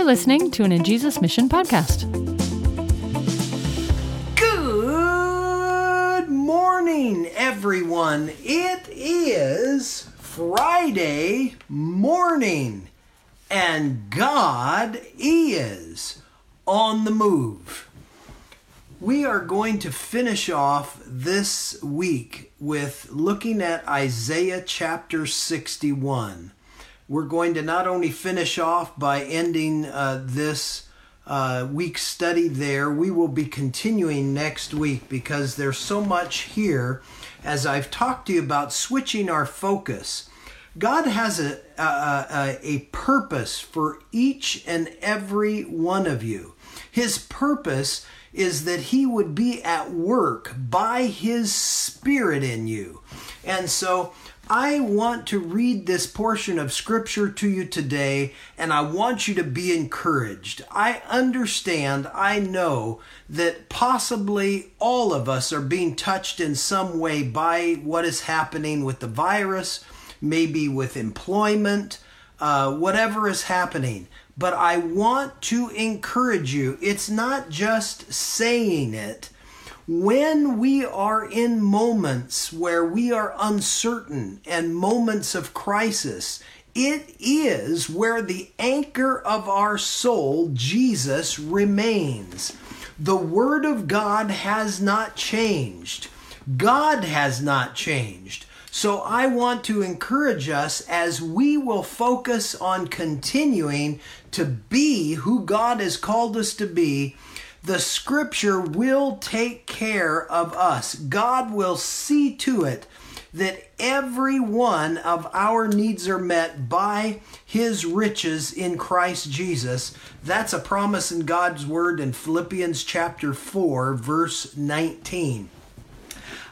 You're listening to an In Jesus Mission podcast. Good morning, everyone. It is Friday morning, and God is on the move. We are going to finish off this week with looking at Isaiah chapter 61. We're going to not only finish off by ending uh, this uh, week's study there, we will be continuing next week because there's so much here as I've talked to you about switching our focus. God has a, a, a, a purpose for each and every one of you. His purpose is that he would be at work by his spirit in you. And so I want to read this portion of scripture to you today, and I want you to be encouraged. I understand, I know that possibly all of us are being touched in some way by what is happening with the virus, maybe with employment, uh, whatever is happening but I want to encourage you. It's not just saying it. When we are in moments where we are uncertain and moments of crisis, it is where the anchor of our soul, Jesus, remains. The Word of God has not changed. God has not changed. So I want to encourage us as we will focus on continuing to be who God has called us to be. The scripture will take care of us. God will see to it that every one of our needs are met by his riches in Christ Jesus. That's a promise in God's word in Philippians chapter 4 verse 19.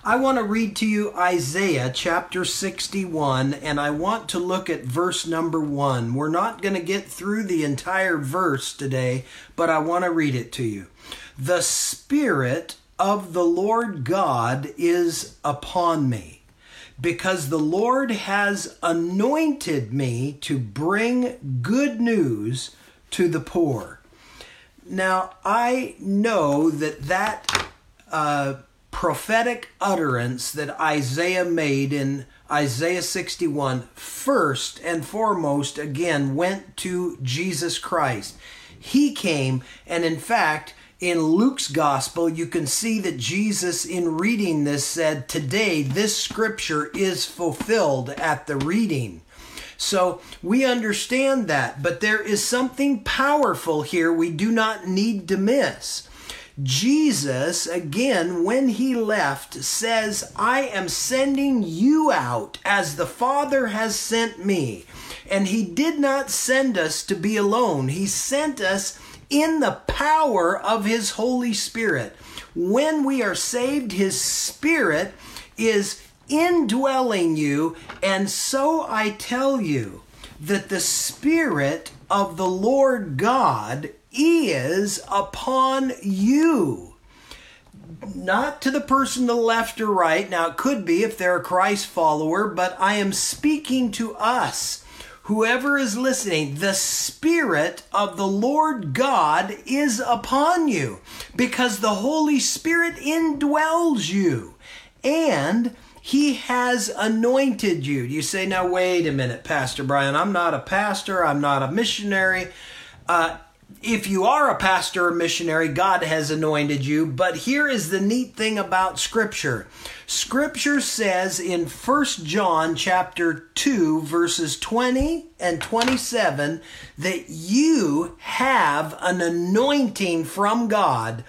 I want to read to you Isaiah chapter 61, and I want to look at verse number 1. We're not going to get through the entire verse today, but I want to read it to you. The Spirit of the Lord God is upon me, because the Lord has anointed me to bring good news to the poor. Now, I know that that. Uh, prophetic utterance that Isaiah made in Isaiah 61 first and foremost again went to Jesus Christ. He came, and in fact, in Luke's gospel, you can see that Jesus, in reading this, said, Today this scripture is fulfilled at the reading. So we understand that, but there is something powerful here we do not need to miss. Jesus, again, when he left, says, I am sending you out as the Father has sent me. And he did not send us to be alone, he sent us in the power of his Holy Spirit. When we are saved, his Spirit is indwelling you. And so I tell you that the Spirit of the Lord God is upon you. Not to the person to the left or right. Now, it could be if they're a Christ follower, but I am speaking to us. Whoever is listening, the Spirit of the Lord God is upon you because the Holy Spirit indwells you and He has anointed you. You say, now, wait a minute, Pastor Brian, I'm not a pastor, I'm not a missionary. Uh, if you are a pastor or missionary, God has anointed you. But here is the neat thing about Scripture. Scripture says in 1 John chapter 2 verses 20 and 27 that you have an anointing from God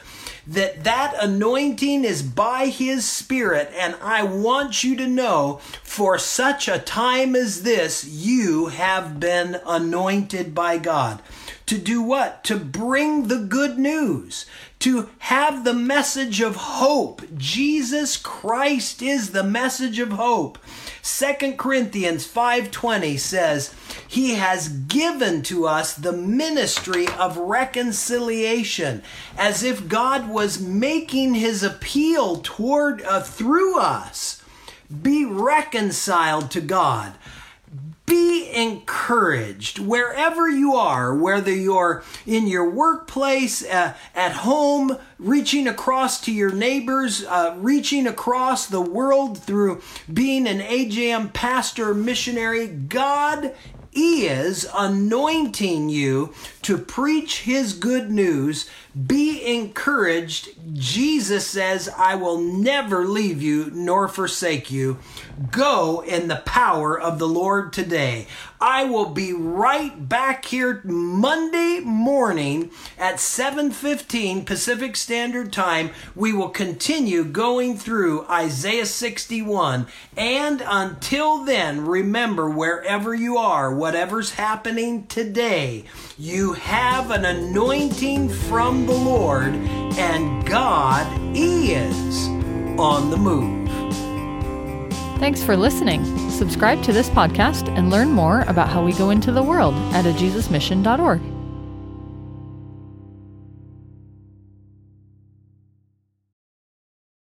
that that anointing is by his spirit and I want you to know for such a time as this you have been anointed by God to do what? To bring the good news, to have the message of hope. Jesus Christ is the message of hope. 2 Corinthians 5:20 says, "He has given to us the ministry of reconciliation," as if God was making his appeal toward uh, through us. Be reconciled to God be encouraged wherever you are, whether you're in your workplace, uh, at home, reaching across to your neighbors, uh, reaching across the world through being an AJM pastor, missionary. God is anointing you to preach his good news. Be encouraged. Jesus says, I will never leave you nor forsake you. Go in the power of the Lord today. I will be right back here Monday morning at 7:15 Pacific Standard Time. We will continue going through Isaiah 61. And until then, remember wherever you are, whatever's happening today, you have an anointing from the Lord and God is on the move. Thanks for listening. Subscribe to this podcast and learn more about how we go into the world at ajesusmission.org.